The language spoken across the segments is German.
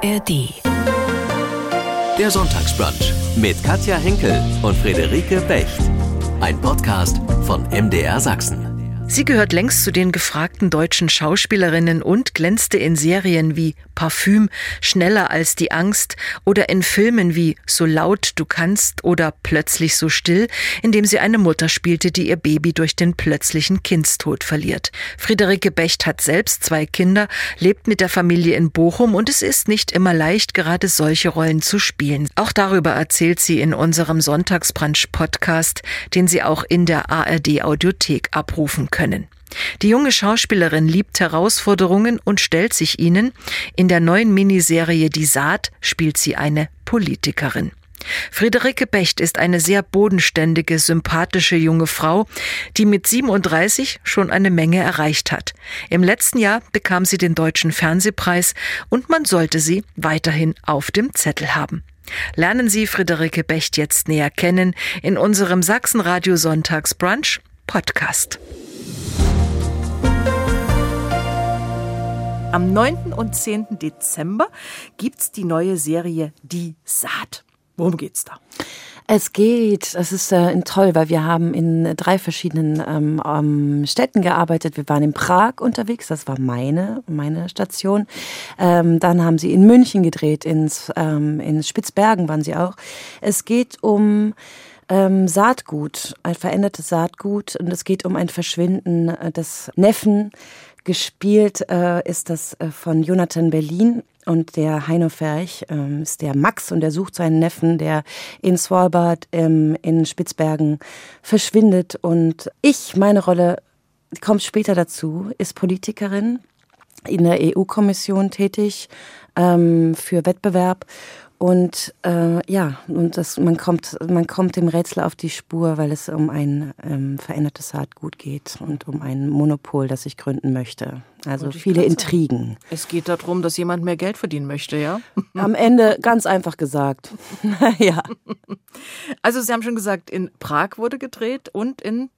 ARD. Der Sonntagsbrunch mit Katja Henkel und Friederike Becht. Ein Podcast von MDR Sachsen. Sie gehört längst zu den gefragten deutschen Schauspielerinnen und glänzte in Serien wie Parfüm, Schneller als die Angst oder in Filmen wie So laut du kannst oder Plötzlich so still, in dem sie eine Mutter spielte, die ihr Baby durch den plötzlichen Kindstod verliert. Friederike Becht hat selbst zwei Kinder, lebt mit der Familie in Bochum und es ist nicht immer leicht, gerade solche Rollen zu spielen. Auch darüber erzählt sie in unserem Sonntagsbrunch-Podcast, den Sie auch in der ARD-Audiothek abrufen können können. Die junge Schauspielerin liebt Herausforderungen und stellt sich ihnen. In der neuen Miniserie Die Saat spielt sie eine Politikerin. Friederike Becht ist eine sehr bodenständige, sympathische junge Frau, die mit 37 schon eine Menge erreicht hat. Im letzten Jahr bekam sie den Deutschen Fernsehpreis und man sollte sie weiterhin auf dem Zettel haben. Lernen Sie Friederike Becht jetzt näher kennen in unserem Sachsenradio Sonntagsbrunch Podcast. Am 9. und 10. Dezember gibt's die neue Serie Die Saat. Worum geht's da? Es geht, es ist äh, toll, weil wir haben in drei verschiedenen ähm, ähm, Städten gearbeitet. Wir waren in Prag unterwegs, das war meine, meine Station. Ähm, dann haben sie in München gedreht, ins, ähm, in Spitzbergen waren sie auch. Es geht um ähm, Saatgut, ein verändertes Saatgut. Und es geht um ein Verschwinden äh, des Neffen. Gespielt äh, ist das äh, von Jonathan Berlin und der Heino Ferch ähm, ist der Max und der sucht seinen Neffen, der in Svalbard ähm, in Spitzbergen verschwindet. Und ich, meine Rolle, kommt später dazu, ist Politikerin in der EU-Kommission tätig ähm, für Wettbewerb und äh, ja, und das, man, kommt, man kommt dem Rätsel auf die Spur, weil es um ein ähm, verändertes Saatgut geht und um ein Monopol, das ich gründen möchte. Also viele Intrigen. Es geht darum, dass jemand mehr Geld verdienen möchte, ja? Am Ende ganz einfach gesagt. ja. Also Sie haben schon gesagt, in Prag wurde gedreht und in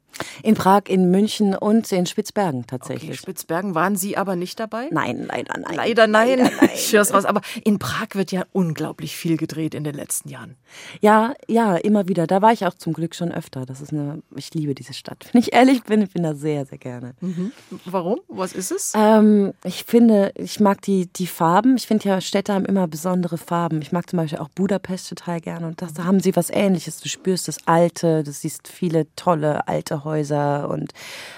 in Prag, in München und in Spitzbergen tatsächlich. Okay, Spitzbergen waren Sie aber nicht dabei? Nein, leider nein. Leider nein. Leider nein. Ich höre raus. Aber in Prag wird ja unglaublich viel gedreht in den letzten Jahren. Ja, ja, immer wieder. Da war ich auch zum Glück schon öfter. Das ist eine, ich liebe diese Stadt. Wenn ich ehrlich bin, ich bin da sehr, sehr gerne. Mhm. Warum? Was ist es? Ähm, ich finde, ich mag die, die Farben. Ich finde ja, Städte haben immer besondere Farben. Ich mag zum Beispiel auch Budapest total gerne. Und das, da haben sie was Ähnliches. Du spürst das Alte, du siehst viele tolle alte Häuser. Und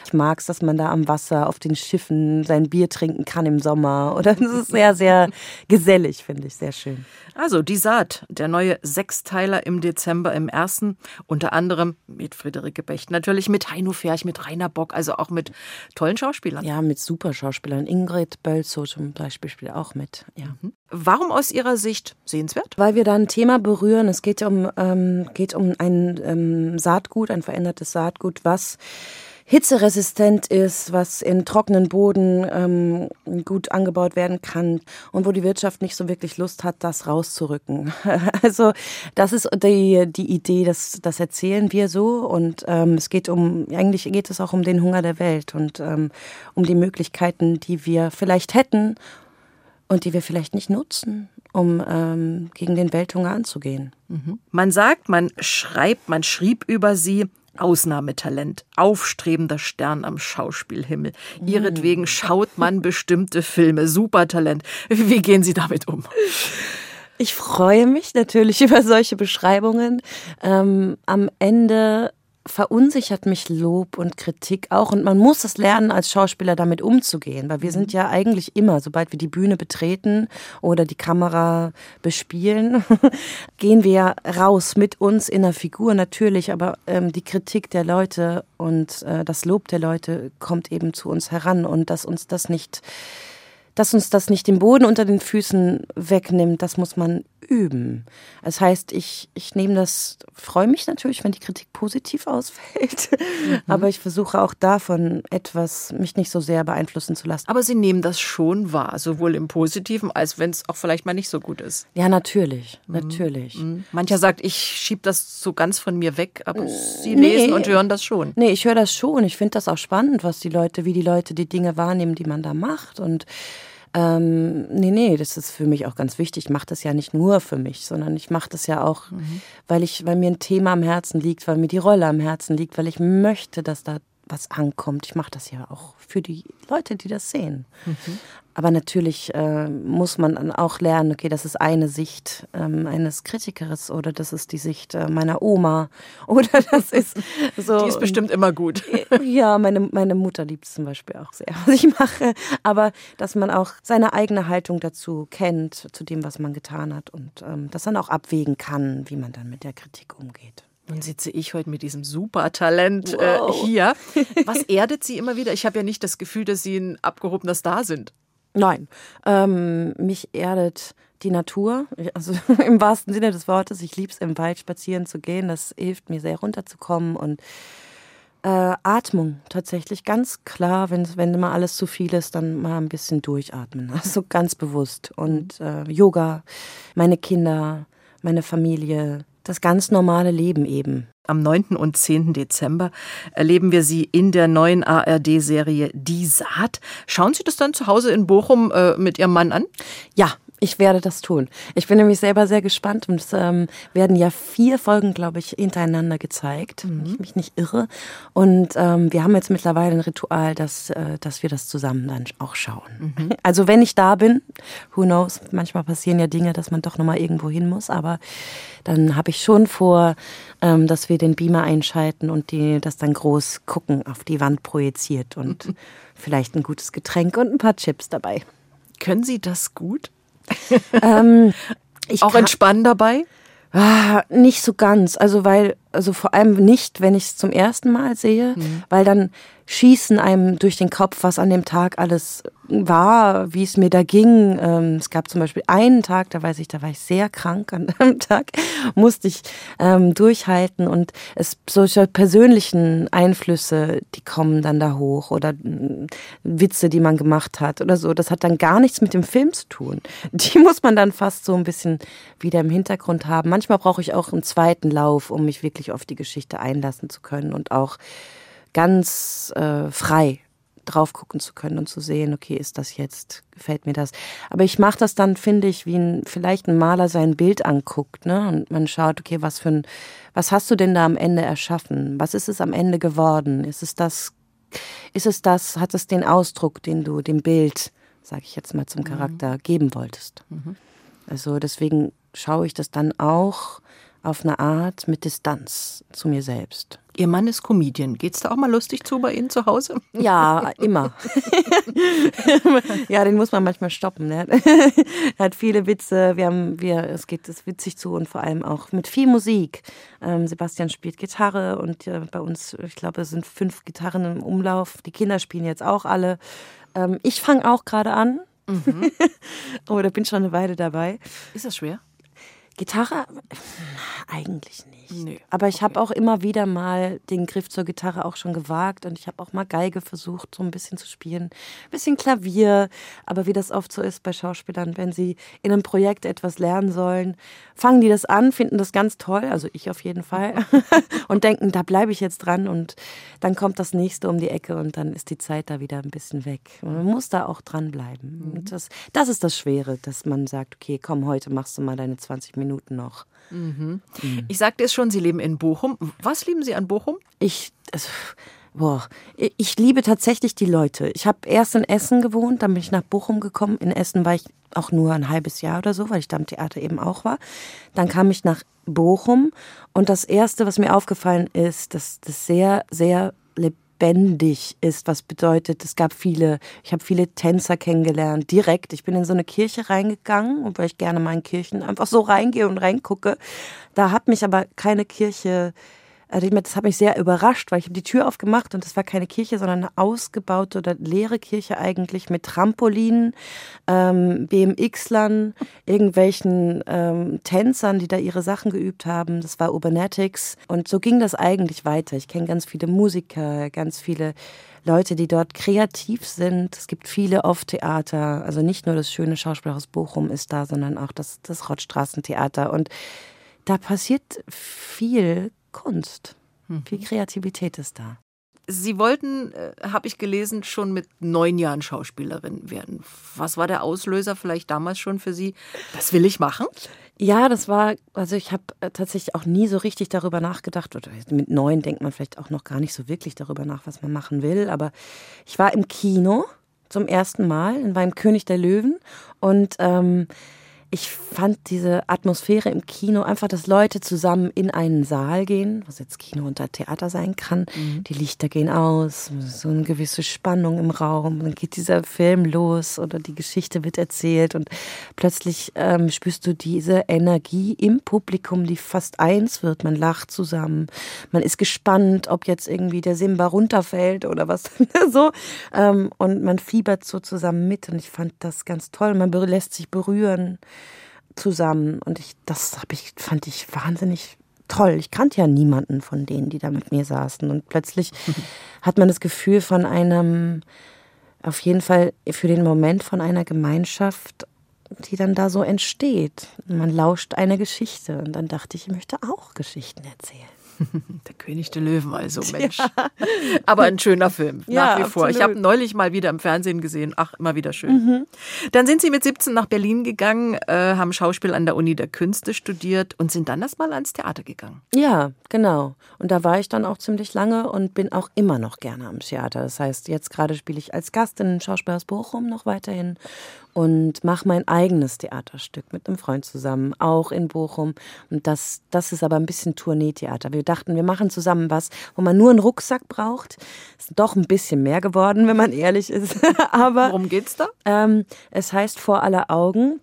ich mag es, dass man da am Wasser auf den Schiffen sein Bier trinken kann im Sommer. Oder es ist sehr, sehr gesellig, finde ich, sehr schön. Also die Saat, der neue Sechsteiler im Dezember im ersten, unter anderem mit Friederike Becht, natürlich mit Heino Ferch, mit Rainer Bock, also auch mit tollen Schauspielern. Ja, mit super Schauspielern. Ingrid Bölzow zum Beispiel spielt auch mit. Ja. Mhm. Warum aus Ihrer Sicht sehenswert? Weil wir da ein Thema berühren. Es geht um, ähm, geht um ein ähm, Saatgut, ein verändertes Saatgut, was hitzeresistent ist, was in trockenen Boden ähm, gut angebaut werden kann und wo die Wirtschaft nicht so wirklich Lust hat, das rauszurücken. Also das ist die, die Idee, das, das erzählen wir so und ähm, es geht um, eigentlich geht es auch um den Hunger der Welt und ähm, um die Möglichkeiten, die wir vielleicht hätten und die wir vielleicht nicht nutzen, um ähm, gegen den Welthunger anzugehen. Mhm. Man sagt, man schreibt, man schrieb über sie, Ausnahmetalent, aufstrebender Stern am Schauspielhimmel. Ihretwegen schaut man bestimmte Filme. Supertalent. Wie gehen Sie damit um? Ich freue mich natürlich über solche Beschreibungen. Ähm, am Ende verunsichert mich Lob und Kritik auch. Und man muss es lernen, als Schauspieler damit umzugehen, weil wir mhm. sind ja eigentlich immer, sobald wir die Bühne betreten oder die Kamera bespielen, gehen wir raus mit uns in der Figur natürlich, aber ähm, die Kritik der Leute und äh, das Lob der Leute kommt eben zu uns heran und dass uns das nicht dass uns das nicht den Boden unter den Füßen wegnimmt, das muss man üben. Das heißt, ich, ich nehme das, freue mich natürlich, wenn die Kritik positiv ausfällt, mhm. aber ich versuche auch davon etwas, mich nicht so sehr beeinflussen zu lassen. Aber Sie nehmen das schon wahr, sowohl im Positiven, als wenn es auch vielleicht mal nicht so gut ist. Ja, natürlich, mhm. natürlich. Mhm. Mancher sagt, ich schiebe das so ganz von mir weg, aber Sie nee, lesen und hören das schon. Nee, ich höre das schon. Ich finde das auch spannend, was die Leute, wie die Leute die Dinge wahrnehmen, die man da macht und Ähm, nee, nee, das ist für mich auch ganz wichtig. Ich mache das ja nicht nur für mich, sondern ich mache das ja auch, mhm. weil ich, weil mir ein Thema am Herzen liegt, weil mir die Rolle am Herzen liegt, weil ich möchte, dass da was ankommt. Ich mache das ja auch für die Leute, die das sehen. Mhm. Aber natürlich äh, muss man dann auch lernen, okay, das ist eine Sicht ähm, eines Kritikers oder das ist die Sicht äh, meiner Oma oder das ist so. Die ist bestimmt immer gut. ja, meine, meine Mutter liebt es zum Beispiel auch sehr, was ich mache. Aber dass man auch seine eigene Haltung dazu kennt, zu dem, was man getan hat und ähm, das dann auch abwägen kann, wie man dann mit der Kritik umgeht. Nun sitze ich heute mit diesem Supertalent äh, wow. äh, hier. Was erdet Sie immer wieder? Ich habe ja nicht das Gefühl, dass Sie ein abgehobener Star sind. Nein, ähm, mich erdet die Natur, also im wahrsten Sinne des Wortes. Ich liebe es, im Wald spazieren zu gehen. Das hilft mir sehr runterzukommen und äh, Atmung tatsächlich ganz klar, wenn, wenn immer alles zu viel ist, dann mal ein bisschen durchatmen. Also ganz bewusst. Und äh, Yoga, meine Kinder, meine Familie, das ganz normale Leben eben. Am 9. und 10. Dezember erleben wir Sie in der neuen ARD-Serie Die Saat. Schauen Sie das dann zu Hause in Bochum äh, mit Ihrem Mann an? Ja, ich werde das tun. Ich bin nämlich selber sehr gespannt und es ähm, werden ja vier Folgen, glaube ich, hintereinander gezeigt, mhm. wenn ich mich nicht irre. Und ähm, wir haben jetzt mittlerweile ein Ritual, dass, äh, dass wir das zusammen dann auch schauen. Mhm. Also wenn ich da bin, who knows, manchmal passieren ja Dinge, dass man doch nochmal irgendwo hin muss, aber dann habe ich schon vor, ähm, dass wir den Beamer einschalten und die das dann groß gucken, auf die Wand projiziert und mhm. vielleicht ein gutes Getränk und ein paar Chips dabei. Können Sie das gut? Ähm, Auch entspannen dabei? Ah, nicht so ganz. Also weil, also vor allem nicht, wenn ich es zum ersten Mal sehe, mhm. weil dann schießen einem durch den Kopf, was an dem Tag alles war, wie es mir da ging. Ähm, es gab zum Beispiel einen Tag, da weiß ich, da war ich sehr krank an einem Tag, musste ich ähm, durchhalten und es solche persönlichen Einflüsse, die kommen dann da hoch oder äh, Witze, die man gemacht hat oder so. Das hat dann gar nichts mit dem Film zu tun. Die muss man dann fast so ein bisschen wieder im Hintergrund haben. Manchmal brauche ich auch einen zweiten Lauf, um mich wirklich auf die Geschichte einlassen zu können und auch ganz äh, frei drauf gucken zu können und zu sehen, okay, ist das jetzt, gefällt mir das. Aber ich mache das dann, finde ich, wie ein, vielleicht ein Maler sein Bild anguckt, ne? Und man schaut, okay, was für ein, was hast du denn da am Ende erschaffen? Was ist es am Ende geworden? Ist es das, ist es das, hat es den Ausdruck, den du dem Bild, sage ich jetzt mal zum mhm. Charakter, mhm. geben wolltest? Mhm. Also deswegen schaue ich das dann auch auf eine Art mit Distanz zu mir selbst. Ihr Mann ist Comedian. Geht's da auch mal lustig zu bei Ihnen zu Hause? Ja, immer. ja, den muss man manchmal stoppen. Ne? er hat viele Witze. Wir haben, wir, es geht es witzig zu und vor allem auch mit viel Musik. Ähm, Sebastian spielt Gitarre und äh, bei uns, ich glaube, es sind fünf Gitarren im Umlauf. Die Kinder spielen jetzt auch alle. Ähm, ich fange auch gerade an. Mhm. Oder bin schon eine Weile dabei. Ist das schwer? Gitarre? Eigentlich nicht. Nee, Aber ich okay. habe auch immer wieder mal den Griff zur Gitarre auch schon gewagt und ich habe auch mal Geige versucht, so ein bisschen zu spielen. Ein bisschen Klavier. Aber wie das oft so ist bei Schauspielern, wenn sie in einem Projekt etwas lernen sollen, fangen die das an, finden das ganz toll, also ich auf jeden Fall, und denken, da bleibe ich jetzt dran und dann kommt das nächste um die Ecke und dann ist die Zeit da wieder ein bisschen weg. Und man muss da auch dranbleiben. Mhm. Und das, das ist das Schwere, dass man sagt, okay, komm, heute machst du mal deine 20 Minuten Minuten noch. Mhm. Mhm. Ich sagte es schon, Sie leben in Bochum. Was lieben Sie an Bochum? Ich, also, boah, ich liebe tatsächlich die Leute. Ich habe erst in Essen gewohnt, dann bin ich nach Bochum gekommen. In Essen war ich auch nur ein halbes Jahr oder so, weil ich da im Theater eben auch war. Dann kam ich nach Bochum und das Erste, was mir aufgefallen ist, dass das sehr, sehr lebendig ist, was bedeutet, es gab viele, ich habe viele Tänzer kennengelernt, direkt. Ich bin in so eine Kirche reingegangen, weil ich gerne mal in Kirchen einfach so reingehe und reingucke. Da hat mich aber keine Kirche also das hat mich sehr überrascht, weil ich habe die Tür aufgemacht und es war keine Kirche, sondern eine ausgebaute oder leere Kirche eigentlich mit Trampolinen, ähm, BMX-Lern, irgendwelchen ähm, Tänzern, die da ihre Sachen geübt haben. Das war Ubernetics und so ging das eigentlich weiter. Ich kenne ganz viele Musiker, ganz viele Leute, die dort kreativ sind. Es gibt viele Off-Theater, also nicht nur das schöne Schauspielhaus Bochum ist da, sondern auch das, das Rottstraßentheater und da passiert viel Kunst. Mhm. Viel Kreativität ist da. Sie wollten, äh, habe ich gelesen, schon mit neun Jahren Schauspielerin werden. Was war der Auslöser vielleicht damals schon für Sie? Das will ich machen? Ja, das war, also ich habe äh, tatsächlich auch nie so richtig darüber nachgedacht. Oder mit neun denkt man vielleicht auch noch gar nicht so wirklich darüber nach, was man machen will. Aber ich war im Kino zum ersten Mal, war im König der Löwen und ähm, ich fand diese Atmosphäre im Kino einfach, dass Leute zusammen in einen Saal gehen, was jetzt Kino und Theater sein kann. Mhm. Die Lichter gehen aus, so eine gewisse Spannung im Raum. Dann geht dieser Film los oder die Geschichte wird erzählt und plötzlich ähm, spürst du diese Energie im Publikum, die fast eins wird. Man lacht zusammen, man ist gespannt, ob jetzt irgendwie der Simba runterfällt oder was so. Ähm, und man fiebert so zusammen mit und ich fand das ganz toll. Man lässt sich berühren zusammen und ich, das habe ich, fand ich wahnsinnig toll. Ich kannte ja niemanden von denen, die da mit mir saßen und plötzlich hat man das Gefühl von einem, auf jeden Fall für den Moment von einer Gemeinschaft, die dann da so entsteht. Man lauscht eine Geschichte und dann dachte ich, ich möchte auch Geschichten erzählen. Der König der Löwen, also Mensch. Ja. Aber ein schöner Film, nach wie vor. Absolut. Ich habe neulich mal wieder im Fernsehen gesehen. Ach, immer wieder schön. Mhm. Dann sind Sie mit 17 nach Berlin gegangen, äh, haben Schauspiel an der Uni der Künste studiert und sind dann erstmal ans Theater gegangen. Ja, genau. Und da war ich dann auch ziemlich lange und bin auch immer noch gerne am Theater. Das heißt, jetzt gerade spiele ich als Gast in Schauspielhaus Bochum noch weiterhin und mache mein eigenes Theaterstück mit einem Freund zusammen, auch in Bochum. Und das, das ist aber ein bisschen Tourneetheater. Wir dachten, wir machen zusammen was, wo man nur einen Rucksack braucht. Ist doch ein bisschen mehr geworden, wenn man ehrlich ist. aber worum geht's da? Ähm, es heißt vor aller Augen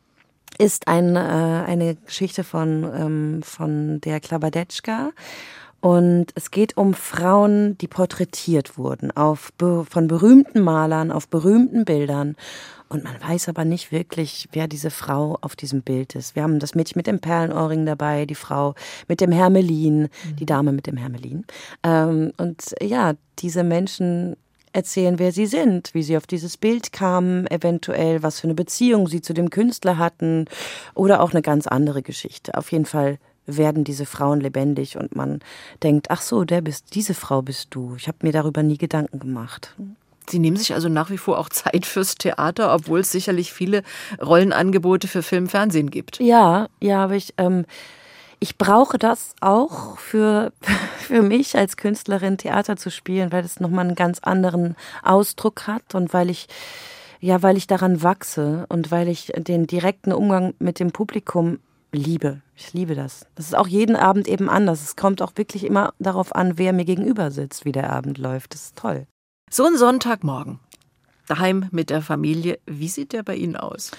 ist ein, äh, eine Geschichte von, ähm, von der Klabadetschka. Und es geht um Frauen, die porträtiert wurden, auf, von berühmten Malern, auf berühmten Bildern. Und man weiß aber nicht wirklich, wer diese Frau auf diesem Bild ist. Wir haben das Mädchen mit dem Perlenohrring dabei, die Frau mit dem Hermelin, mhm. die Dame mit dem Hermelin. Ähm, und ja, diese Menschen erzählen, wer sie sind, wie sie auf dieses Bild kamen, eventuell, was für eine Beziehung sie zu dem Künstler hatten oder auch eine ganz andere Geschichte. Auf jeden Fall werden diese Frauen lebendig und man denkt, ach so, der bist, diese Frau bist du. Ich habe mir darüber nie Gedanken gemacht. Sie nehmen sich also nach wie vor auch Zeit fürs Theater, obwohl es sicherlich viele Rollenangebote für Film, Fernsehen gibt. Ja, ja, aber ich, ähm, ich brauche das auch für, für mich als Künstlerin Theater zu spielen, weil das nochmal einen ganz anderen Ausdruck hat und weil ich, ja, weil ich daran wachse und weil ich den direkten Umgang mit dem Publikum liebe. Ich liebe das. Das ist auch jeden Abend eben anders. Es kommt auch wirklich immer darauf an, wer mir gegenüber sitzt, wie der Abend läuft. Das ist toll. So ein Sonntagmorgen. Daheim mit der Familie. Wie sieht der bei Ihnen aus?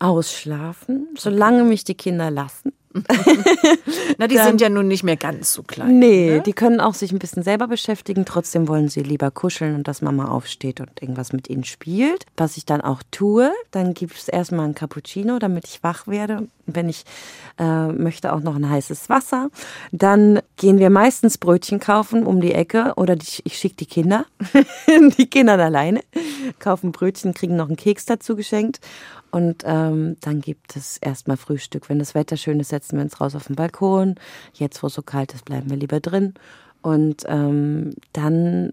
Ausschlafen, solange mich die Kinder lassen. Na, die Dann, sind ja nun nicht mehr ganz so klein. Nee, ne? die können auch sich ein bisschen selber beschäftigen. Trotzdem wollen sie lieber kuscheln und dass Mama aufsteht und irgendwas mit ihnen spielt. Was ich dann auch tue, dann gibt es erstmal ein Cappuccino, damit ich wach werde. Wenn ich äh, möchte, auch noch ein heißes Wasser. Dann gehen wir meistens Brötchen kaufen um die Ecke oder die, ich schicke die Kinder. die Kinder alleine kaufen Brötchen, kriegen noch einen Keks dazu geschenkt. Und ähm, dann gibt es erstmal Frühstück. Wenn das Wetter schön ist, setzen wir uns raus auf den Balkon. Jetzt, wo es so kalt ist, bleiben wir lieber drin. Und ähm, dann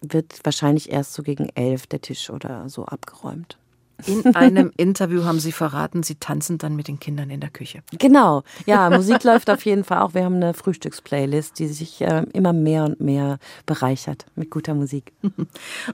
wird wahrscheinlich erst so gegen elf der Tisch oder so abgeräumt. In einem Interview haben Sie verraten, Sie tanzen dann mit den Kindern in der Küche. Genau, ja, Musik läuft auf jeden Fall auch. Wir haben eine Frühstücksplaylist, die sich äh, immer mehr und mehr bereichert mit guter Musik.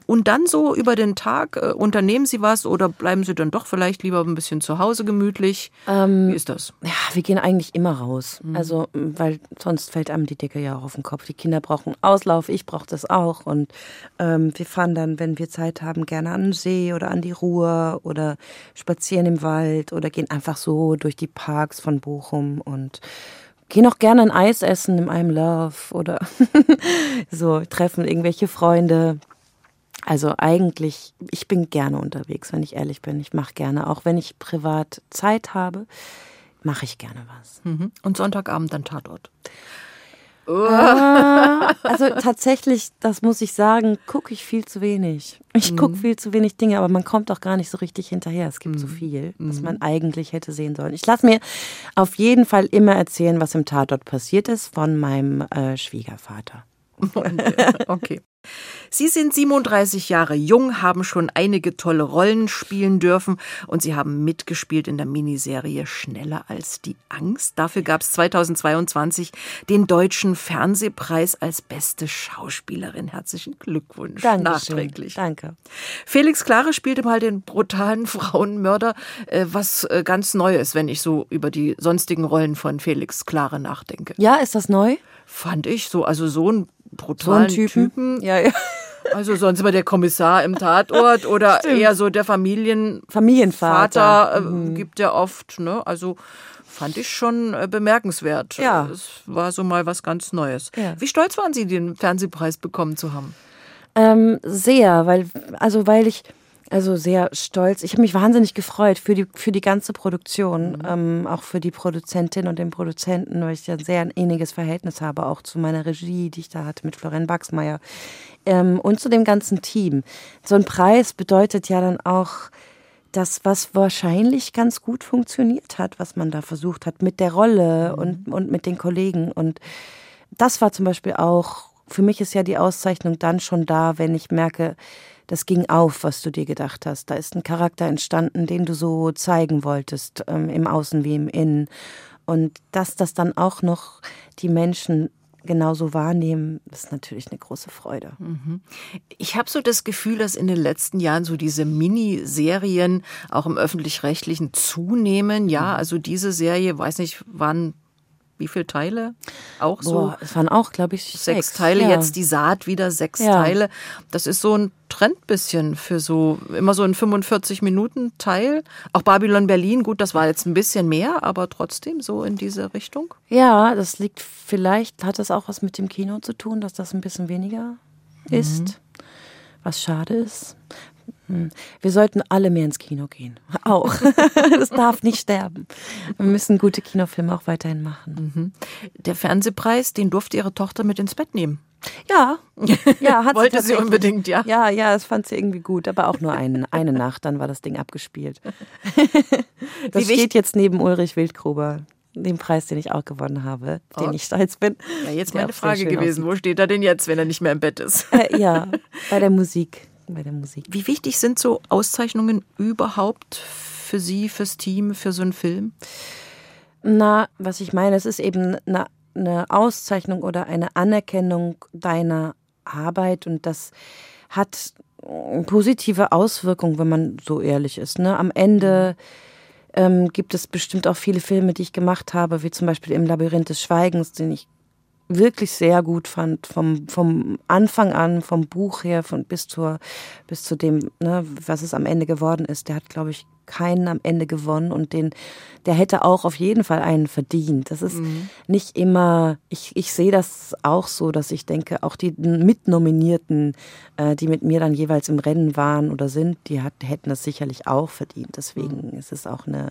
Und dann so über den Tag, äh, unternehmen Sie was oder bleiben Sie dann doch vielleicht lieber ein bisschen zu Hause gemütlich? Ähm, Wie ist das? Ja, wir gehen eigentlich immer raus. Mhm. Also, weil sonst fällt einem die Decke ja auch auf den Kopf. Die Kinder brauchen Auslauf, ich brauche das auch. Und ähm, wir fahren dann, wenn wir Zeit haben, gerne an den See oder an die Oder spazieren im Wald oder gehen einfach so durch die Parks von Bochum und gehen auch gerne ein Eis essen im I'm Love oder so treffen irgendwelche Freunde. Also eigentlich, ich bin gerne unterwegs, wenn ich ehrlich bin. Ich mache gerne, auch wenn ich privat Zeit habe, mache ich gerne was. Mhm. Und Sonntagabend dann Tatort. Ah, also tatsächlich, das muss ich sagen, gucke ich viel zu wenig. Ich gucke mhm. viel zu wenig Dinge, aber man kommt auch gar nicht so richtig hinterher. Es gibt mhm. so viel, was man mhm. eigentlich hätte sehen sollen. Ich lasse mir auf jeden Fall immer erzählen, was im Tatort passiert ist von meinem äh, Schwiegervater. okay. Sie sind 37 Jahre jung, haben schon einige tolle Rollen spielen dürfen und Sie haben mitgespielt in der Miniserie Schneller als die Angst. Dafür gab es 2022 den Deutschen Fernsehpreis als beste Schauspielerin. Herzlichen Glückwunsch Dankeschön. nachträglich. Danke. Felix Klare spielte mal den brutalen Frauenmörder, äh, was äh, ganz neu ist, wenn ich so über die sonstigen Rollen von Felix Klare nachdenke. Ja, ist das neu? Fand ich so, also so ein brutalen so Typen. Typen. Ja, ja. Also sonst immer der Kommissar im Tatort oder Stimmt. eher so der Familien Familienvater Vater, äh, mhm. gibt er oft. Ne? Also fand ich schon äh, bemerkenswert. Ja. Es war so mal was ganz Neues. Ja. Wie stolz waren Sie, den Fernsehpreis bekommen zu haben? Ähm, sehr, weil also weil ich also sehr stolz. Ich habe mich wahnsinnig gefreut für die, für die ganze Produktion, mhm. ähm, auch für die Produzentin und den Produzenten, weil ich ja ein sehr ein ähnliches Verhältnis habe, auch zu meiner Regie, die ich da hatte mit Florian Wachsmeier ähm, und zu dem ganzen Team. So ein Preis bedeutet ja dann auch, das, was wahrscheinlich ganz gut funktioniert hat, was man da versucht hat mit der Rolle mhm. und, und mit den Kollegen. Und das war zum Beispiel auch, für mich ist ja die Auszeichnung dann schon da, wenn ich merke, das ging auf, was du dir gedacht hast. Da ist ein Charakter entstanden, den du so zeigen wolltest, ähm, im Außen wie im Innen. Und dass das dann auch noch die Menschen genauso wahrnehmen, ist natürlich eine große Freude. Mhm. Ich habe so das Gefühl, dass in den letzten Jahren so diese Miniserien auch im öffentlich-rechtlichen zunehmen. Ja, mhm. also diese Serie, weiß nicht, wann wie viele Teile? Auch Boah, so? Es waren auch, glaube ich, sechs, sechs Teile. Ja. Jetzt die Saat wieder sechs ja. Teile. Das ist so ein Trend bisschen für so, immer so ein 45 Minuten Teil. Auch Babylon Berlin, gut, das war jetzt ein bisschen mehr, aber trotzdem so in diese Richtung. Ja, das liegt vielleicht, hat das auch was mit dem Kino zu tun, dass das ein bisschen weniger mhm. ist. Was schade ist. Hm. Wir sollten alle mehr ins Kino gehen. Auch. Das darf nicht sterben. Wir müssen gute Kinofilme auch weiterhin machen. Mhm. Der Fernsehpreis, den durfte Ihre Tochter mit ins Bett nehmen. Ja, ja hat Wollte sie, sie unbedingt, ja. Ja, ja, das fand sie irgendwie gut, aber auch nur ein, eine Nacht, dann war das Ding abgespielt. Das steht jetzt neben Ulrich Wildgruber, dem Preis, den ich auch gewonnen habe, oh. den ich stolz bin. Ja, jetzt meine Frage gewesen, aussieht. wo steht er denn jetzt, wenn er nicht mehr im Bett ist? Äh, ja, bei der Musik bei der Musik. Wie wichtig sind so Auszeichnungen überhaupt für Sie, fürs Team, für so einen Film? Na, was ich meine, es ist eben eine, eine Auszeichnung oder eine Anerkennung deiner Arbeit und das hat positive Auswirkungen, wenn man so ehrlich ist. Ne? Am Ende ähm, gibt es bestimmt auch viele Filme, die ich gemacht habe, wie zum Beispiel Im Labyrinth des Schweigens, den ich wirklich sehr gut fand, vom, vom Anfang an, vom Buch her, von bis zur, bis zu dem, ne, was es am Ende geworden ist. Der hat, glaube ich, keinen am Ende gewonnen und den, der hätte auch auf jeden Fall einen verdient. Das ist mhm. nicht immer, ich, ich sehe das auch so, dass ich denke, auch die Mitnominierten, äh, die mit mir dann jeweils im Rennen waren oder sind, die hat, hätten das sicherlich auch verdient. Deswegen mhm. ist es auch eine,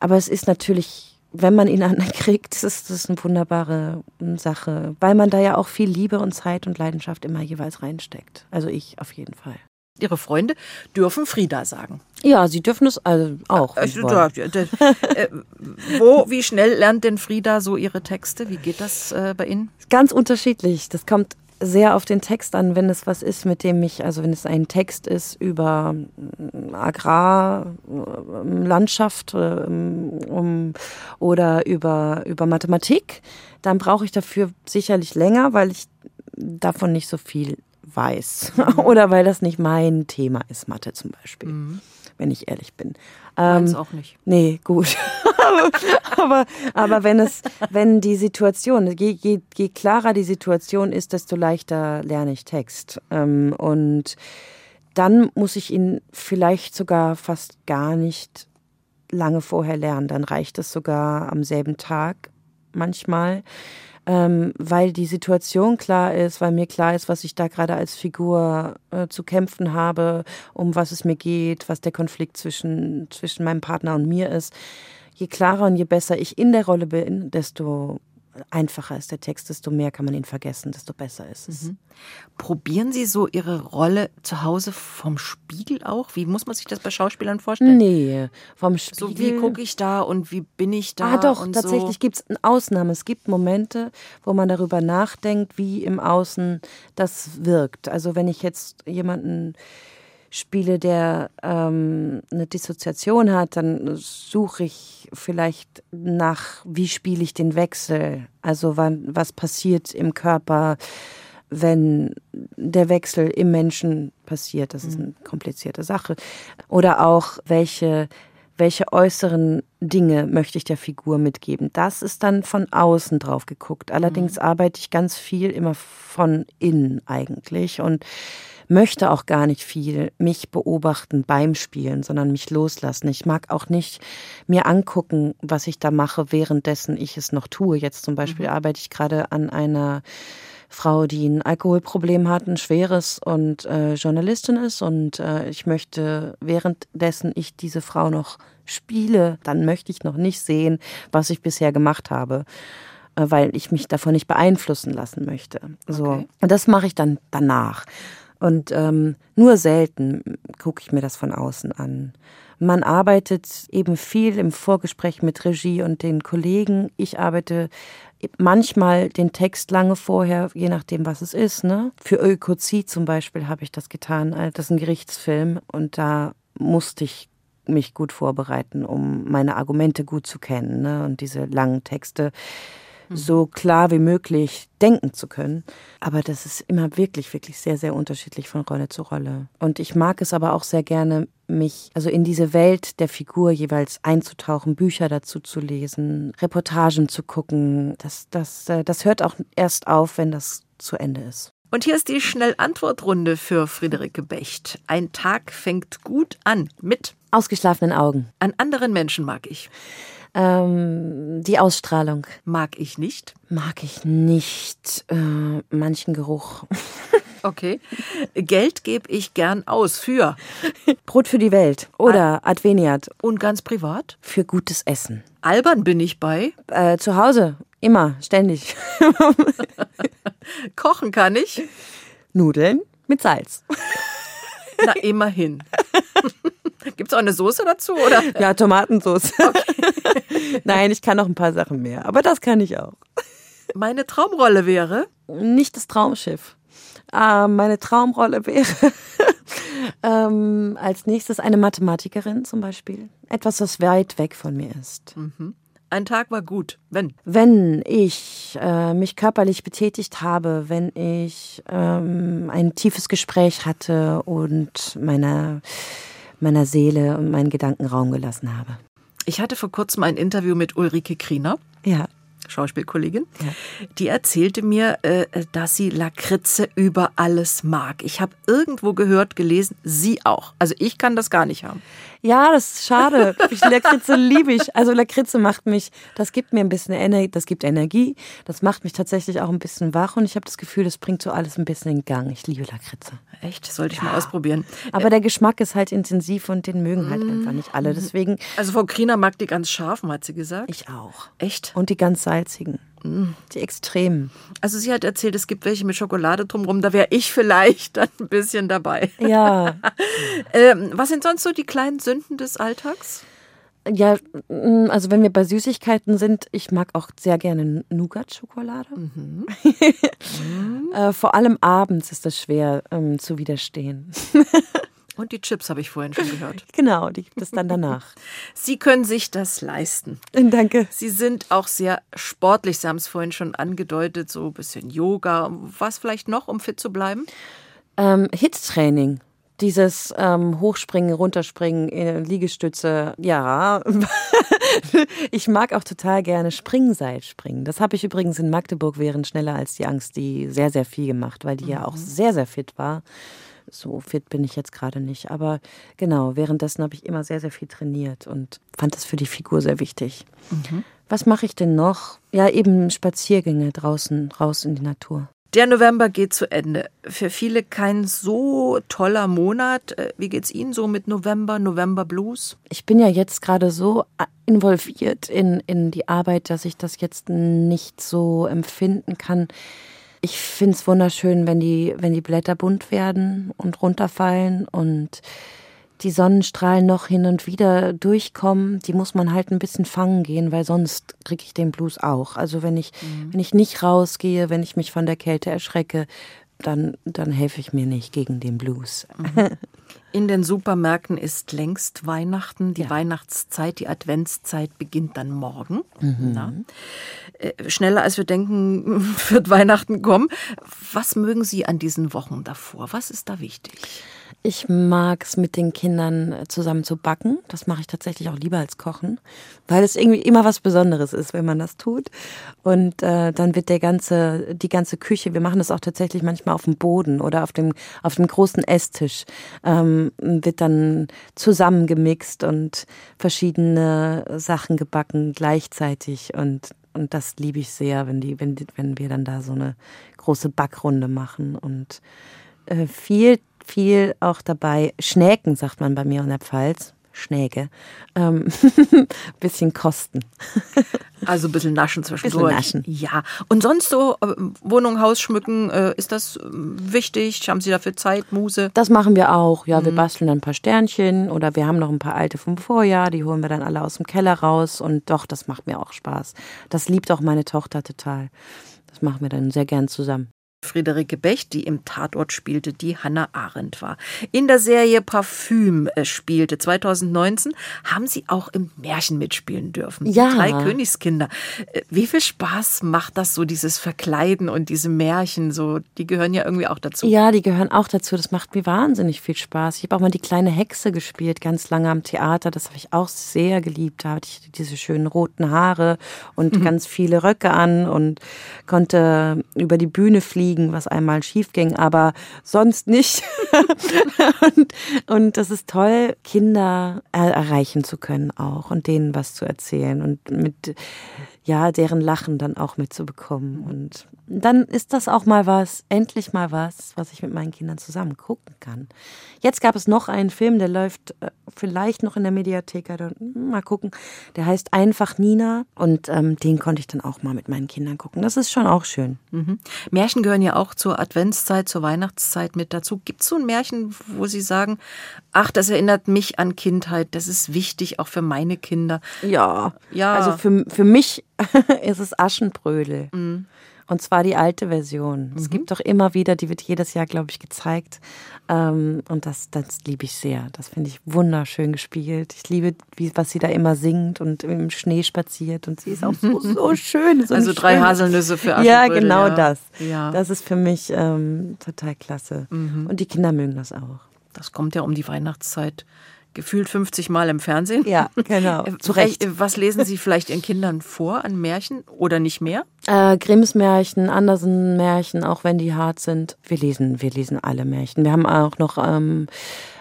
aber es ist natürlich wenn man ihn ankriegt, ist das eine wunderbare hm, Sache, weil man da ja auch viel Liebe und Zeit und Leidenschaft immer jeweils reinsteckt. Also ich auf jeden Fall. Ihre Freunde dürfen Frieda sagen. Ja, sie dürfen es also auch. Also, äh, wo, wie schnell lernt denn Frieda so ihre Texte? Wie geht das äh, bei Ihnen? Ganz unterschiedlich. Das kommt sehr auf den Text an, wenn es was ist, mit dem ich, also wenn es ein Text ist über mm, Agrar, mm, Landschaft ähm, um, oder über, über Mathematik, dann brauche ich dafür sicherlich länger, weil ich davon nicht so viel weiß mhm. oder weil das nicht mein Thema ist, Mathe zum Beispiel. Mhm wenn ich ehrlich bin. Ähm, auch nicht. Nee, gut. aber, aber wenn es, wenn die Situation, je, je, je klarer die Situation ist, desto leichter lerne ich Text. Ähm, und dann muss ich ihn vielleicht sogar fast gar nicht lange vorher lernen. Dann reicht es sogar am selben Tag manchmal ähm, weil die Situation klar ist, weil mir klar ist, was ich da gerade als Figur äh, zu kämpfen habe, um was es mir geht, was der Konflikt zwischen, zwischen meinem Partner und mir ist. Je klarer und je besser ich in der Rolle bin, desto einfacher ist der Text, desto mehr kann man ihn vergessen, desto besser ist es. Mhm. Probieren Sie so Ihre Rolle zu Hause vom Spiegel auch? Wie muss man sich das bei Schauspielern vorstellen? Nee, vom Spiegel. So wie gucke ich da und wie bin ich da? Ah, doch, tatsächlich so. gibt es Ausnahmen. Es gibt Momente, wo man darüber nachdenkt, wie im Außen das wirkt. Also wenn ich jetzt jemanden spiele, der ähm, eine Dissoziation hat, dann suche ich vielleicht nach, wie spiele ich den Wechsel? Also wann, was passiert im Körper, wenn der Wechsel im Menschen passiert? Das ist eine komplizierte Sache. Oder auch, welche, welche äußeren Dinge möchte ich der Figur mitgeben? Das ist dann von außen drauf geguckt. Allerdings mhm. arbeite ich ganz viel immer von innen eigentlich und möchte auch gar nicht viel mich beobachten beim Spielen, sondern mich loslassen. Ich mag auch nicht mir angucken, was ich da mache, währenddessen ich es noch tue. Jetzt zum Beispiel mhm. arbeite ich gerade an einer Frau, die ein Alkoholproblem hat, ein schweres und äh, Journalistin ist. Und äh, ich möchte, währenddessen ich diese Frau noch spiele, dann möchte ich noch nicht sehen, was ich bisher gemacht habe äh, weil ich mich davon nicht beeinflussen lassen möchte. So. Okay. Und das mache ich dann danach. Und ähm, nur selten gucke ich mir das von außen an. Man arbeitet eben viel im Vorgespräch mit Regie und den Kollegen. Ich arbeite manchmal den Text lange vorher, je nachdem, was es ist. Ne? Für Ökozid zum Beispiel habe ich das getan. Also das ist ein Gerichtsfilm und da musste ich mich gut vorbereiten, um meine Argumente gut zu kennen ne? und diese langen Texte so klar wie möglich denken zu können. Aber das ist immer wirklich, wirklich sehr, sehr unterschiedlich von Rolle zu Rolle. Und ich mag es aber auch sehr gerne, mich also in diese Welt der Figur jeweils einzutauchen, Bücher dazu zu lesen, Reportagen zu gucken. Das, das, äh, das hört auch erst auf, wenn das zu Ende ist. Und hier ist die Schnellantwortrunde für Friederike Becht. Ein Tag fängt gut an mit ausgeschlafenen Augen. An anderen Menschen mag ich. Ähm, die Ausstrahlung. Mag ich nicht. Mag ich nicht. Äh, manchen Geruch. Okay. Geld gebe ich gern aus für Brot für die Welt oder Adveniat. Und ganz privat? Für gutes Essen. Albern bin ich bei? Äh, zu Hause. Immer. Ständig. Kochen kann ich? Nudeln mit Salz. Na, immerhin. Gibt es auch eine Soße dazu? Oder? Ja, Tomatensauce. Okay. Nein, ich kann noch ein paar Sachen mehr, aber das kann ich auch. Meine Traumrolle wäre? Nicht das Traumschiff. Äh, meine Traumrolle wäre ähm, als nächstes eine Mathematikerin zum Beispiel. Etwas, was weit weg von mir ist. Mhm. Ein Tag war gut. Wenn? Wenn ich äh, mich körperlich betätigt habe, wenn ich ähm, ein tiefes Gespräch hatte und meiner, meiner Seele und meinen Gedanken Raum gelassen habe. Ich hatte vor kurzem ein Interview mit Ulrike Kriener. Ja. Schauspielkollegin, ja. die erzählte mir, äh, dass sie Lakritze über alles mag. Ich habe irgendwo gehört, gelesen, sie auch. Also ich kann das gar nicht haben. Ja, das ist schade. Lakritze liebe ich. Also Lakritze macht mich, das gibt mir ein bisschen Energie, das gibt Energie, das macht mich tatsächlich auch ein bisschen wach und ich habe das Gefühl, das bringt so alles ein bisschen in Gang. Ich liebe Lakritze. Echt? Sollte ich ja. mal ausprobieren. Aber der Geschmack ist halt intensiv und den mögen halt einfach nicht alle. Deswegen. Also Frau Kriener mag die ganz scharfen, hat sie gesagt. Ich auch. Echt? Und die ganz salzigen. Die extremen. Also sie hat erzählt, es gibt welche mit Schokolade drumherum. Da wäre ich vielleicht dann ein bisschen dabei. Ja. ähm, was sind sonst so die kleinen Sünden des Alltags? Ja, mm, also wenn wir bei Süßigkeiten sind, ich mag auch sehr gerne Nougat-Schokolade. Mhm. äh, vor allem abends ist das schwer ähm, zu widerstehen. Und die Chips habe ich vorhin schon gehört. Genau, die gibt es dann danach. Sie können sich das leisten. Danke. Sie sind auch sehr sportlich. Sie haben es vorhin schon angedeutet, so ein bisschen Yoga. Was vielleicht noch, um fit zu bleiben? Ähm, Hit-Training. Dieses ähm, Hochspringen, Runterspringen, äh, Liegestütze, ja. ich mag auch total gerne Springseilspringen. Das habe ich übrigens in Magdeburg während Schneller als die Angst, die sehr, sehr viel gemacht, weil die mhm. ja auch sehr, sehr fit war so fit bin ich jetzt gerade nicht. Aber genau, währenddessen habe ich immer sehr, sehr viel trainiert und fand das für die Figur sehr wichtig. Mhm. Was mache ich denn noch? Ja, eben Spaziergänge draußen, raus in die Natur. Der November geht zu Ende. Für viele kein so toller Monat. Äh, wie geht's Ihnen so mit November, November Blues? Ich bin ja jetzt gerade so involviert in, in die Arbeit, dass ich das jetzt nicht so empfinden kann. Ich finde es wunderschön, wenn die, wenn die Blätter bunt werden und runterfallen und die Sonnenstrahlen noch hin und wieder durchkommen, die muss man halt ein bisschen fangen gehen, weil sonst kriege ich den Blues auch. Also wenn ich, mhm. wenn ich nicht rausgehe, wenn ich mich von der Kälte erschrecke, dann, dann helfe ich mir nicht gegen den Blues. Mhm. In den Supermärkten ist längst Weihnachten. Die ja. Weihnachtszeit, die Adventszeit beginnt dann morgen. Mhm. Äh, schneller als wir denken, wird Weihnachten kommen. Was mögen Sie an diesen Wochen davor? Was ist da wichtig? Ich mag es mit den Kindern äh, zusammen zu backen. Das mache ich tatsächlich auch lieber als kochen, weil es irgendwie immer was Besonderes ist, wenn man das tut. Und äh, dann wird der ganze, die ganze Küche, wir machen das auch tatsächlich manchmal auf dem Boden oder auf dem, auf dem großen Esstisch, ähm, wird dann zusammengemixt und verschiedene Sachen gebacken gleichzeitig und und das liebe ich sehr, wenn die, wenn, wenn wir dann da so eine große Backrunde machen und äh, viel viel auch dabei. Schnäken, sagt man bei mir in der Pfalz. Schnäge. Ähm, bisschen kosten. also ein bisschen naschen zwischendurch. Bisschen naschen. Ja. Und sonst so äh, Wohnung, Haus schmücken, äh, ist das äh, wichtig? Haben Sie dafür Zeit, Muse? Das machen wir auch. Ja, wir mhm. basteln dann ein paar Sternchen oder wir haben noch ein paar alte vom Vorjahr, die holen wir dann alle aus dem Keller raus und doch, das macht mir auch Spaß. Das liebt auch meine Tochter total. Das machen wir dann sehr gern zusammen. Friederike Bech, die im Tatort spielte, die Hannah Arendt war. In der Serie Parfüm äh, spielte 2019, haben sie auch im Märchen mitspielen dürfen. Ja. Die drei Königskinder. Äh, wie viel Spaß macht das so, dieses Verkleiden und diese Märchen? So, die gehören ja irgendwie auch dazu. Ja, die gehören auch dazu. Das macht mir wahnsinnig viel Spaß. Ich habe auch mal die kleine Hexe gespielt, ganz lange am Theater. Das habe ich auch sehr geliebt. Da hatte ich diese schönen roten Haare und mhm. ganz viele Röcke an und konnte über die Bühne fliegen biegen, was einmal schief ging, aber sonst nicht. und, und das ist toll, Kinder erreichen zu können auch und denen was zu erzählen und mit ja, deren Lachen dann auch mitzubekommen. Und dann ist das auch mal was, endlich mal was, was ich mit meinen Kindern zusammen gucken kann. Jetzt gab es noch einen Film, der läuft äh, vielleicht noch in der Mediathek, also, mal gucken. Der heißt Einfach Nina und ähm, den konnte ich dann auch mal mit meinen Kindern gucken. Das ist schon auch schön. Mhm. Märchen gehören ja auch zur Adventszeit, zur Weihnachtszeit mit dazu. Gibt es so ein Märchen, wo Sie sagen, ach, das erinnert mich an Kindheit, das ist wichtig auch für meine Kinder? Ja, ja. also für, für mich ist es Aschenbrödel. Mhm. Und zwar die alte Version. Mhm. Es gibt doch immer wieder, die wird jedes Jahr, glaube ich, gezeigt. Ähm, und das, das liebe ich sehr. Das finde ich wunderschön gespielt. Ich liebe, wie, was sie da immer singt und im Schnee spaziert. Und sie ist auch so, so schön. So also drei schön. Haselnüsse für Aschenbrödel. Ja, genau ja. das. Ja. Das ist für mich ähm, total klasse. Mhm. Und die Kinder mögen das auch. Das kommt ja um die Weihnachtszeit gefühlt 50 Mal im Fernsehen. Ja, genau. Zu Recht. Was lesen Sie vielleicht Ihren Kindern vor an Märchen oder nicht mehr? Äh, Grimms Märchen, Andersen Märchen, auch wenn die hart sind. Wir lesen, wir lesen alle Märchen. Wir haben auch noch ähm,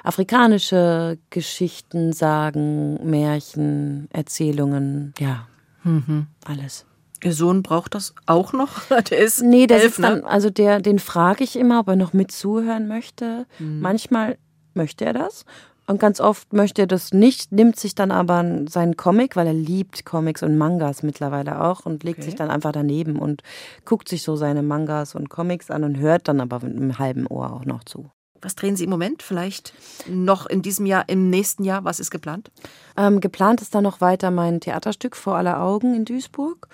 afrikanische Geschichten, Sagen, Märchen, Erzählungen. Ja, mhm. alles. Ihr Sohn braucht das auch noch? Der ist nee, der elf, ne? dann, also der, den frage ich immer, ob er noch mit zuhören möchte. Mhm. Manchmal möchte er das und ganz oft möchte er das nicht, nimmt sich dann aber seinen Comic, weil er liebt Comics und Mangas mittlerweile auch und legt okay. sich dann einfach daneben und guckt sich so seine Mangas und Comics an und hört dann aber mit einem halben Ohr auch noch zu. Was drehen Sie im Moment? Vielleicht noch in diesem Jahr, im nächsten Jahr? Was ist geplant? Ähm, geplant ist dann noch weiter mein Theaterstück vor aller Augen in Duisburg,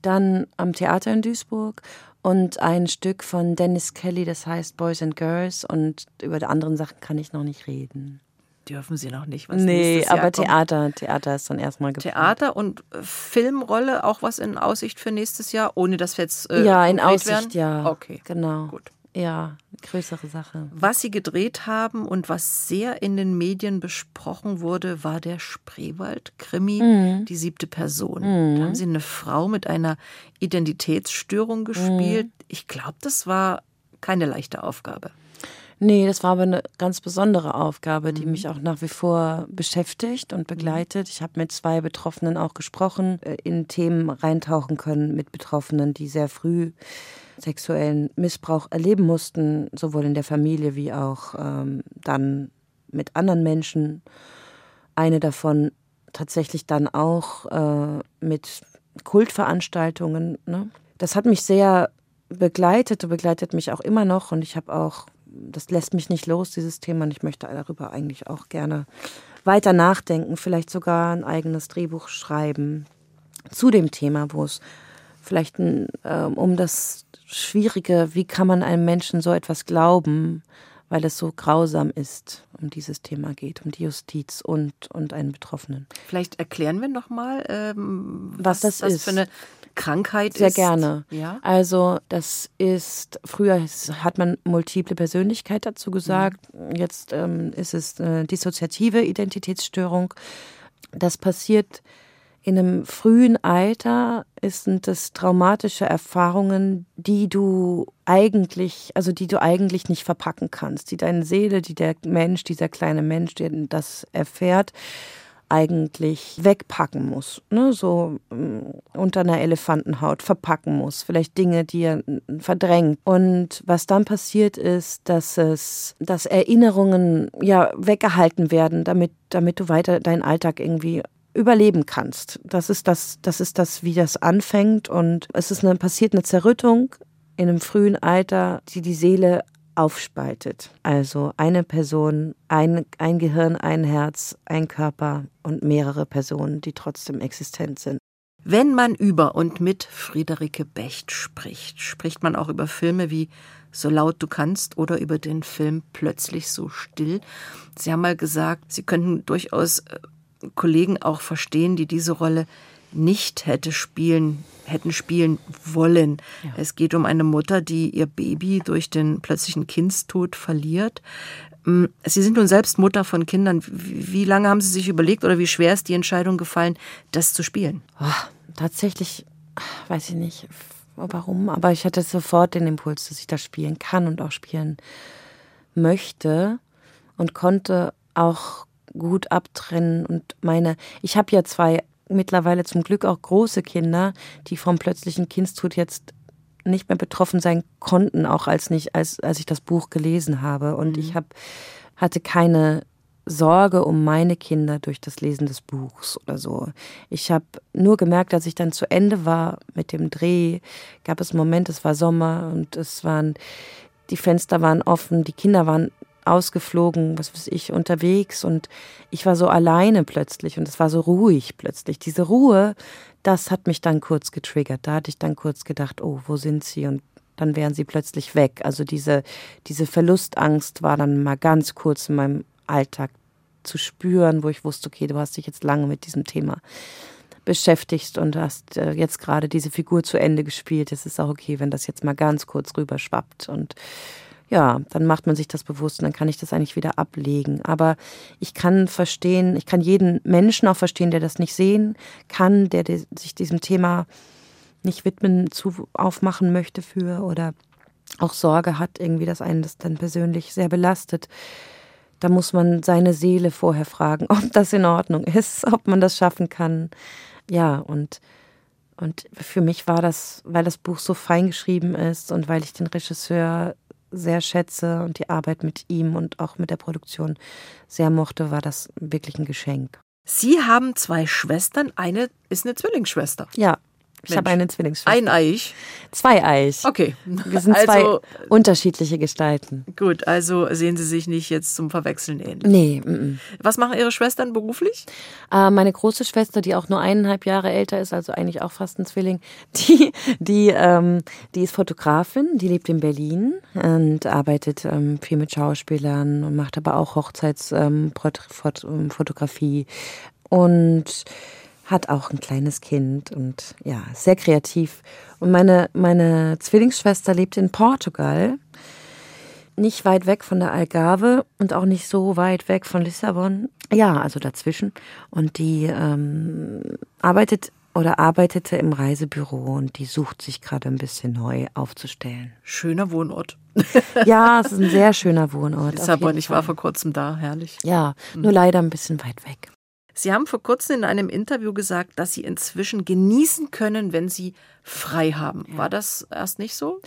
dann am Theater in Duisburg und ein Stück von Dennis Kelly, das heißt Boys and Girls und über die anderen Sachen kann ich noch nicht reden dürfen sie noch nicht. Was nee, aber Theater, Theater ist dann erstmal geplant. Theater und äh, Filmrolle auch was in Aussicht für nächstes Jahr, ohne dass wir jetzt äh, Ja, in Aussicht, werden? ja. Okay. Genau. Gut. Ja, größere Sache. Was Sie gedreht haben und was sehr in den Medien besprochen wurde, war der Spreewald-Krimi, mhm. die siebte Person. Mhm. Da haben Sie eine Frau mit einer Identitätsstörung gespielt. Mhm. Ich glaube, das war keine leichte Aufgabe. Nee, das war aber eine ganz besondere Aufgabe, die mhm. mich auch nach wie vor beschäftigt und begleitet. Ich habe mit zwei Betroffenen auch gesprochen, äh, in Themen reintauchen können mit Betroffenen, die sehr früh sexuellen Missbrauch erleben mussten, sowohl in der Familie wie auch ähm, dann mit anderen Menschen. Eine davon tatsächlich dann auch äh, mit Kultveranstaltungen. Ne? Das hat mich sehr begleitet und begleitet mich auch immer noch. Und ich habe auch, das lässt mich nicht los, dieses Thema. Und ich möchte darüber eigentlich auch gerne weiter nachdenken, vielleicht sogar ein eigenes Drehbuch schreiben zu dem Thema, wo es vielleicht äh, um das Schwierige, wie kann man einem Menschen so etwas glauben, weil es so grausam ist, um dieses Thema geht, um die Justiz und, und einen Betroffenen. Vielleicht erklären wir nochmal, ähm, was, was, das, das ist. für eine Krankheit Sehr ist. Sehr gerne. Ja? Also das ist, früher hat man multiple Persönlichkeit dazu gesagt, mhm. jetzt ähm, ist es äh, dissoziative Identitätsstörung. Das passiert in einem frühen Alter sind es traumatische Erfahrungen, die du eigentlich, also die du eigentlich nicht verpacken kannst, die deine Seele, die der Mensch, dieser kleine Mensch, der das erfährt, eigentlich wegpacken muss, ne? so äh, unter einer Elefantenhaut verpacken muss, vielleicht Dinge, die er verdrängt. Und was dann passiert ist, dass es, dass Erinnerungen ja weggehalten werden, damit, damit du weiter deinen Alltag irgendwie überleben kannst. Das ist das, das ist das, wie das anfängt. Und es ist eine, passiert eine Zerrüttung in einem frühen Alter, die die Seele aufspaltet. Also eine Person, ein, ein Gehirn, ein Herz, ein Körper und mehrere Personen, die trotzdem existent sind. Wenn man über und mit Friederike Becht spricht, spricht man auch über Filme wie So laut du kannst oder über den Film Plötzlich so still. Sie haben mal gesagt, Sie könnten durchaus äh, Kollegen auch verstehen, die diese Rolle nicht hätte spielen, hätten spielen wollen. Ja. Es geht um eine Mutter, die ihr Baby durch den plötzlichen Kindstod verliert. Mm, Sie sind nun selbst Mutter von Kindern. Wie lange haben Sie sich überlegt oder wie schwer ist die Entscheidung gefallen, das zu spielen? Oh, tatsächlich, weiß ich nicht warum, aber ich hatte sofort den Impuls, dass ich das spielen kann und auch spielen möchte und konnte auch gut abtrennen und meine, ich habe ja zwei mittlerweile zum Glück auch große Kinder, die vom plötzlichen Kindstod jetzt nicht mehr betroffen sein konnten, auch als nicht, als, als ich das Buch gelesen habe. Und mhm. ich hab, hatte keine Sorge um meine Kinder durch das Lesen des Buchs oder so. Ich habe nur gemerkt, als ich dann zu Ende war mit dem Dreh, gab es einen Moment, es war Sommer und es waren, die Fenster waren offen, die Kinder waren ausgeflogen, was weiß ich, unterwegs und ich war so alleine plötzlich und es war so ruhig plötzlich. Diese Ruhe, das hat mich dann kurz getriggert. Da hatte ich dann kurz gedacht, oh, wo sind sie? Und dann wären sie plötzlich weg. Also diese, diese Verlustangst war dann mal ganz kurz in meinem Alltag zu spüren, wo ich wusste, okay, du hast dich jetzt lange mit diesem Thema beschäftigt und hast äh, jetzt gerade diese Figur zu Ende gespielt. Es ist auch okay, wenn das jetzt mal ganz kurz rüber schwappt und ja, dann macht man sich das bewusst und dann kann ich das eigentlich wieder ablegen. Aber ich kann verstehen, ich kann jeden Menschen auch verstehen, der das nicht sehen kann, der sich diesem Thema nicht widmen, zu aufmachen möchte für oder auch Sorge hat, irgendwie, dass einen das dann persönlich sehr belastet. Da muss man seine Seele vorher fragen, ob das in Ordnung ist, ob man das schaffen kann. Ja, und, und für mich war das, weil das Buch so fein geschrieben ist und weil ich den Regisseur sehr schätze und die Arbeit mit ihm und auch mit der Produktion sehr mochte, war das wirklich ein Geschenk. Sie haben zwei Schwestern, eine ist eine Zwillingsschwester. Ja, ich habe eine Zwillingsschwester. Ein Eich? Zwei Eich. Okay. Wir sind also, zwei unterschiedliche Gestalten. Gut, also sehen Sie sich nicht jetzt zum Verwechseln ähnlich? Nee. M -m. Was machen Ihre Schwestern beruflich? Äh, meine große Schwester, die auch nur eineinhalb Jahre älter ist, also eigentlich auch fast ein Zwilling, die, die, ähm, die ist Fotografin, die lebt in Berlin und arbeitet ähm, viel mit Schauspielern und macht aber auch Hochzeitsfotografie. Ähm, und hat auch ein kleines Kind und ja, sehr kreativ. Und meine, meine Zwillingsschwester lebt in Portugal, nicht weit weg von der Algarve und auch nicht so weit weg von Lissabon. Ja, also dazwischen. Und die ähm, arbeitet oder arbeitete im Reisebüro und die sucht sich gerade ein bisschen neu aufzustellen. Schöner Wohnort. ja, es ist ein sehr schöner Wohnort. Lissabon, ich war vor kurzem da, herrlich. Ja, nur leider ein bisschen weit weg. Sie haben vor kurzem in einem Interview gesagt, dass Sie inzwischen genießen können, wenn Sie frei haben. War das erst nicht so?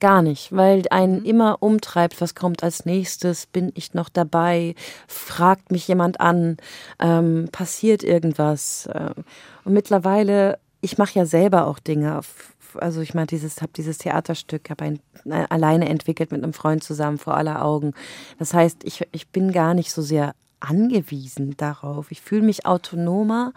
Gar nicht, weil einen mhm. immer umtreibt, was kommt als nächstes, bin ich noch dabei, fragt mich jemand an, ähm, passiert irgendwas. Äh, und mittlerweile, ich mache ja selber auch Dinge. Also ich meine, dieses, habe dieses Theaterstück, habe ein äh, alleine entwickelt mit einem Freund zusammen vor aller Augen. Das heißt, ich, ich bin gar nicht so sehr angewiesen darauf. Ich fühle mich autonomer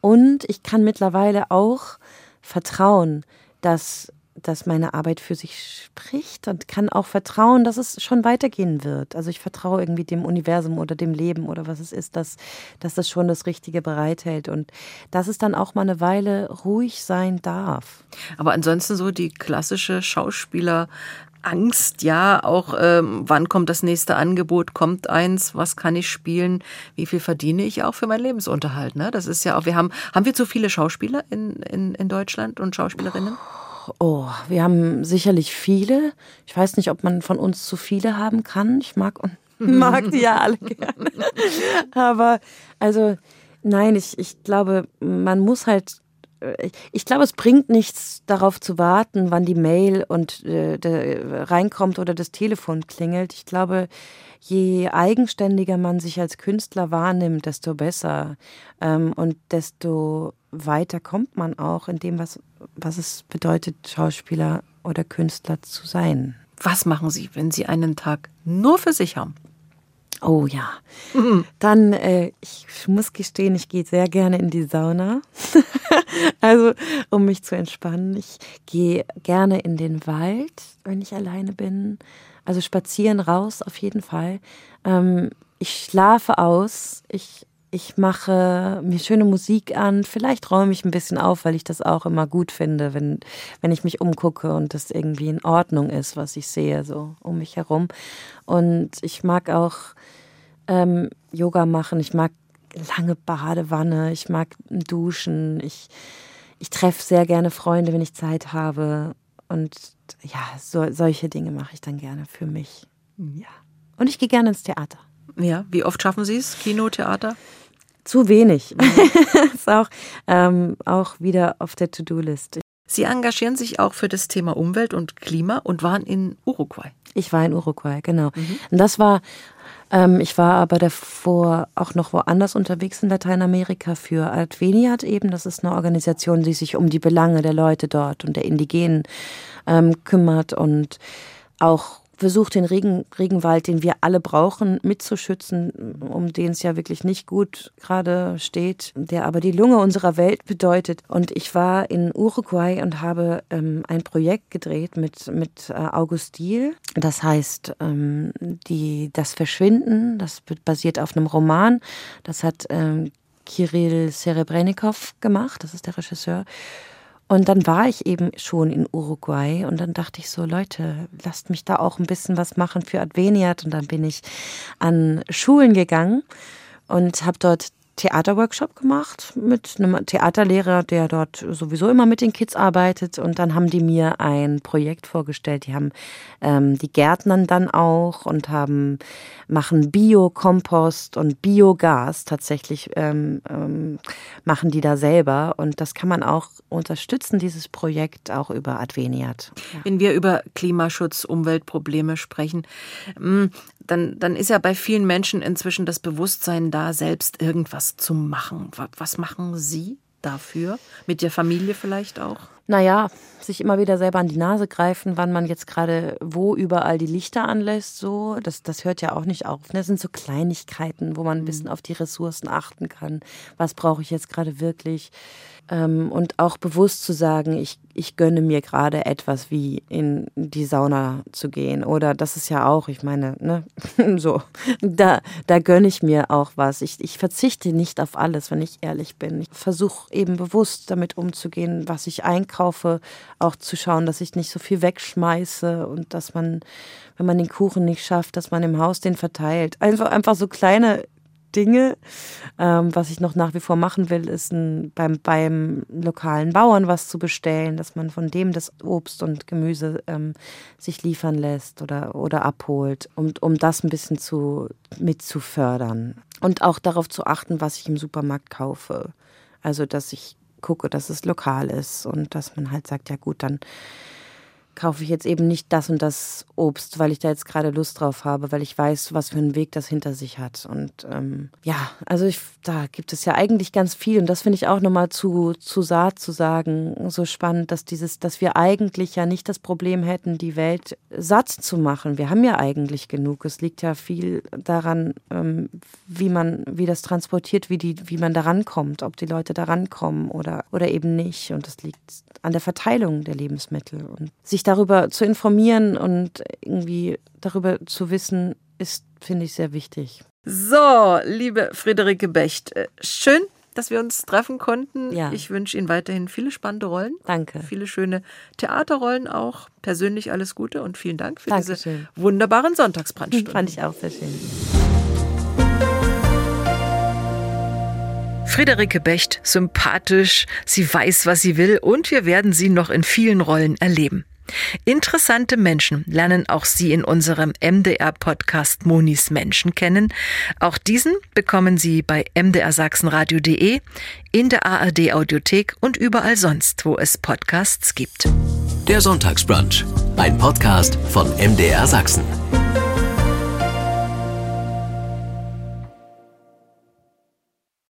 und ich kann mittlerweile auch vertrauen, dass dass meine Arbeit für sich spricht und kann auch vertrauen, dass es schon weitergehen wird. Also ich vertraue irgendwie dem Universum oder dem Leben oder was es ist, dass, dass das schon das Richtige bereithält und dass es dann auch mal eine Weile ruhig sein darf. Aber ansonsten so die klassische Schauspieler Angst, ja, auch ähm, wann kommt das nächste Angebot, kommt eins, was kann ich spielen, wie viel verdiene ich auch für meinen Lebensunterhalt. Ne? Das ist ja auch, wir haben, haben wir zu viele Schauspieler in, in, in Deutschland und Schauspielerinnen? Oh. Wir haben sicherlich viele. Ich weiß nicht, ob man von uns zu viele haben kann. Ich mag und mag die ja alle gerne. Aber also nein, ich, ich glaube, man muss halt ich glaube, es bringt nichts, darauf zu warten, wann die Mail und äh, reinkommt oder das Telefon klingelt. Ich glaube, je eigenständiger man sich als Künstler wahrnimmt, desto besser ähm, und desto weiter kommt man auch in dem, was, was es bedeutet, Schauspieler oder Künstler zu sein. Was machen Sie, wenn Sie einen Tag nur für sich haben? Oh ja. Mhm. Dann, äh, ich muss gestehen, ich gehe sehr gerne in die Sauna. also, um mich zu entspannen. Ich gehe gerne in den Wald, wenn ich alleine bin. Also spazieren raus auf jeden Fall. Ähm, ich schlafe aus. Ich ich mache mir schöne Musik an. Vielleicht räume ich ein bisschen auf, weil ich das auch immer gut finde, wenn, wenn ich mich umgucke und das irgendwie in Ordnung ist, was ich sehe, so um mich herum. Und ich mag auch ähm, Yoga machen. Ich mag lange Badewanne. Ich mag Duschen. Ich, ich treffe sehr gerne Freunde, wenn ich Zeit habe. Und ja, so, solche Dinge mache ich dann gerne für mich. Ja. Und ich gehe gerne ins Theater. Ja, wie oft schaffen Sie es? Kino, Theater? Zu wenig. ist auch, ähm, auch wieder auf der To-Do-List. Sie engagieren sich auch für das Thema Umwelt und Klima und waren in Uruguay. Ich war in Uruguay, genau. Mhm. Und das war, ähm, ich war aber davor auch noch woanders unterwegs in Lateinamerika für Adveniat eben. Das ist eine Organisation, die sich um die Belange der Leute dort und der Indigenen ähm, kümmert und auch versucht, den Regen, Regenwald, den wir alle brauchen, mitzuschützen, um den es ja wirklich nicht gut gerade steht, der aber die Lunge unserer Welt bedeutet. Und ich war in Uruguay und habe ähm, ein Projekt gedreht mit, mit äh, August Diel. Das heißt, ähm, die, das Verschwinden, das basiert auf einem Roman. Das hat ähm, Kirill Serebrennikov gemacht, das ist der Regisseur. Und dann war ich eben schon in Uruguay und dann dachte ich so, Leute, lasst mich da auch ein bisschen was machen für Adveniat. Und dann bin ich an Schulen gegangen und habe dort Theaterworkshop gemacht mit einem Theaterlehrer, der dort sowieso immer mit den Kids arbeitet. Und dann haben die mir ein Projekt vorgestellt. Die haben ähm, die Gärtnern dann auch und haben machen Biokompost und Biogas tatsächlich ähm, ähm, machen die da selber. Und das kann man auch unterstützen, dieses Projekt auch über Adveniat. Ja. Wenn wir über Klimaschutz, Umweltprobleme sprechen, mm, dann, dann ist ja bei vielen Menschen inzwischen das Bewusstsein da, selbst irgendwas zu machen. Was machen Sie dafür? Mit der Familie vielleicht auch? Naja, sich immer wieder selber an die Nase greifen, wann man jetzt gerade wo überall die Lichter anlässt, so. Das, das hört ja auch nicht auf. Das sind so Kleinigkeiten, wo man ein bisschen mhm. auf die Ressourcen achten kann. Was brauche ich jetzt gerade wirklich? Ähm, und auch bewusst zu sagen, ich, ich gönne mir gerade etwas wie in die Sauna zu gehen. Oder das ist ja auch, ich meine, ne, so, da, da gönne ich mir auch was. Ich, ich verzichte nicht auf alles, wenn ich ehrlich bin. Ich versuche eben bewusst damit umzugehen, was ich einkaufe, auch zu schauen, dass ich nicht so viel wegschmeiße und dass man, wenn man den Kuchen nicht schafft, dass man im Haus den verteilt. Einfach, einfach so kleine Dinge. Ähm, was ich noch nach wie vor machen will, ist ein, beim, beim lokalen Bauern was zu bestellen, dass man von dem das Obst und Gemüse ähm, sich liefern lässt oder, oder abholt, um, um das ein bisschen zu, mit. Und auch darauf zu achten, was ich im Supermarkt kaufe. Also, dass ich gucke, dass es lokal ist und dass man halt sagt, ja gut, dann kaufe ich jetzt eben nicht das und das Obst, weil ich da jetzt gerade Lust drauf habe, weil ich weiß, was für einen Weg das hinter sich hat. Und ähm, ja, also ich, da gibt es ja eigentlich ganz viel. Und das finde ich auch nochmal zu, zu Saat zu sagen, so spannend, dass dieses, dass wir eigentlich ja nicht das Problem hätten, die Welt satt zu machen. Wir haben ja eigentlich genug. Es liegt ja viel daran, ähm, wie man, wie das transportiert, wie die, wie man daran kommt, ob die Leute daran kommen oder, oder eben nicht. Und das liegt an der Verteilung der Lebensmittel und sich darüber zu informieren und irgendwie darüber zu wissen, ist, finde ich, sehr wichtig. So, liebe Friederike Becht, äh, schön, dass wir uns treffen konnten. Ja. Ich wünsche Ihnen weiterhin viele spannende Rollen. Danke. Viele schöne Theaterrollen auch. Persönlich alles Gute und vielen Dank für Dankeschön. diese wunderbaren Sonntagsbrandstunden. Fand ich auch sehr schön. Friederike Becht, sympathisch, sie weiß, was sie will und wir werden sie noch in vielen Rollen erleben. Interessante Menschen lernen auch Sie in unserem MDR-Podcast Monis Menschen kennen. Auch diesen bekommen Sie bei mdrsachsenradio.de, in der ARD-Audiothek und überall sonst, wo es Podcasts gibt. Der Sonntagsbrunch, ein Podcast von MDR Sachsen.